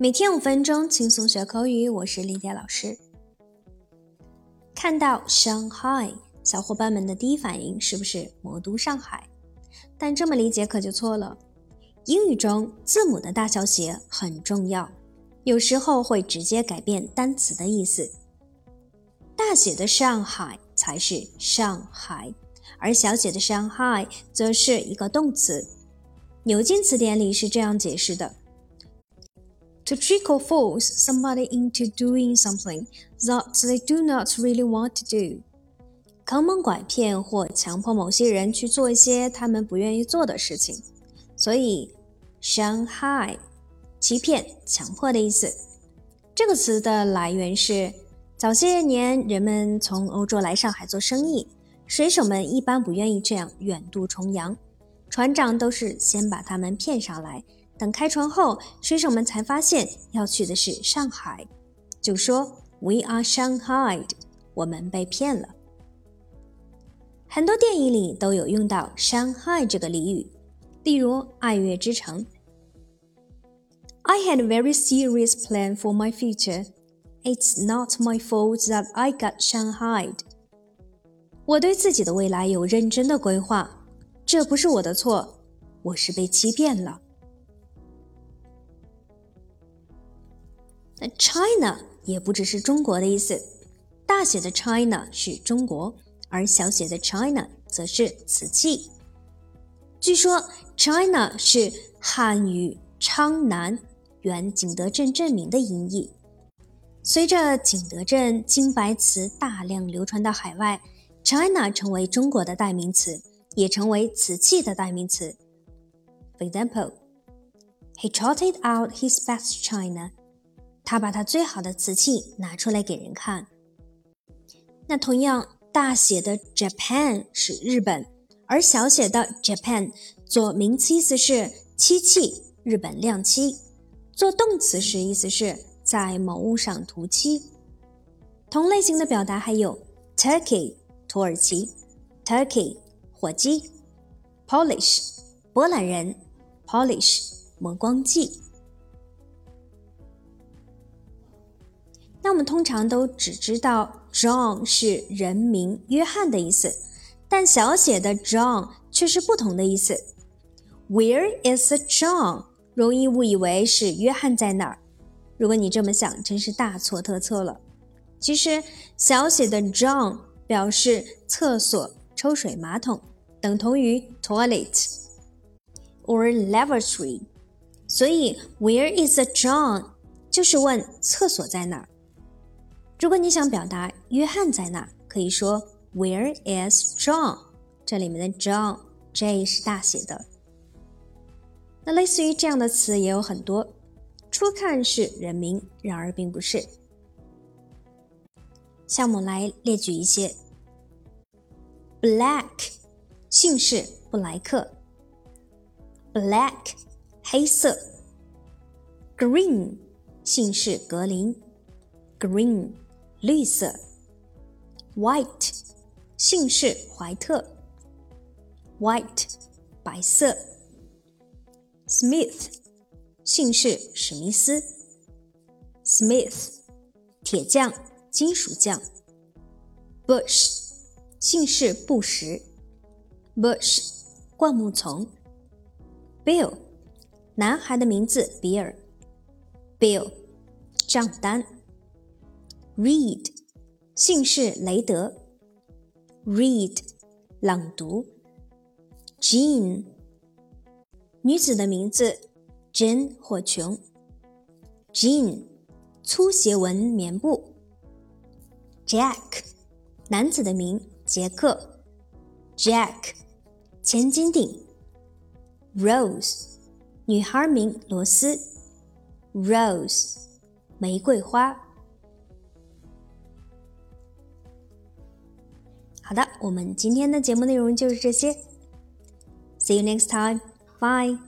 每天五分钟，轻松学口语。我是丽蝶老师。看到 Shanghai，小伙伴们的第一反应是不是魔都上海？但这么理解可就错了。英语中字母的大小写很重要，有时候会直接改变单词的意思。大写的上海才是上海，而小写的 Shanghai 则是一个动词。牛津词典里是这样解释的。to trick or force somebody into doing something that they do not really want to do. 坑蒙拐骗或强迫某些人去做一些他们不愿意做的事情，所以 Shanghai 欺骗、强迫的意思。这个词的来源是早些年人们从欧洲来上海做生意，水手们一般不愿意这样远渡重洋，船长都是先把他们骗上来。等开船后，水手们才发现要去的是上海，就说 “We are Shanghai”，我们被骗了。很多电影里都有用到 “Shanghai” 这个俚语，例如《爱乐之城》：“I had a very serious plan for my future. It's not my fault that I got Shanghai.” 我对自己的未来有认真的规划，这不是我的错，我是被欺骗了。那 China 也不只是中国的意思，大写的 China 是中国，而小写的 China 则是瓷器。据说 China 是汉语昌南原景德镇镇名的音译。随着景德镇金白瓷大量流传到海外，China 成为中国的代名词，也成为瓷器的代名词。For example, he trotted out his best china. 他把他最好的瓷器拿出来给人看。那同样大写的 Japan 是日本，而小写的 Japan 做名词意思是漆器，日本亮漆；做动词时意思是在某物上涂漆。同类型的表达还有 Turkey 土耳其，Turkey 火鸡；Polish 波兰人，Polish 磨光剂。那我们通常都只知道 John 是人名约翰的意思，但小写的 John 却是不同的意思。Where is the John？容易误以为是约翰在哪儿。如果你这么想，真是大错特错了。其实小写的 John 表示厕所、抽水马桶，等同于 toilet or lavatory。所以 Where is the John？就是问厕所在哪儿。如果你想表达约翰在哪，可以说 Where is John？这里面的 John J 是大写的。那类似于这样的词也有很多，初看是人名，然而并不是。像我们来列举一些：Black，姓氏布莱克；Black，黑色；Green，姓氏格林；Green。绿色，white，姓氏怀特，white，白色，smith，姓氏史密斯，smith，铁匠，金属匠，bush，姓氏布什，bush，灌木丛，bill，男孩的名字比尔，bill，账单。Read，姓氏雷德。Read，朗读。Jean，女子的名字，Jane 或琼。Jean，粗斜纹棉布。Jack，男子的名，杰克。Jack，千斤顶。Rose，女孩名，罗斯。Rose，玫瑰花。好的，我们今天的节目内容就是这些。See you next time. Bye.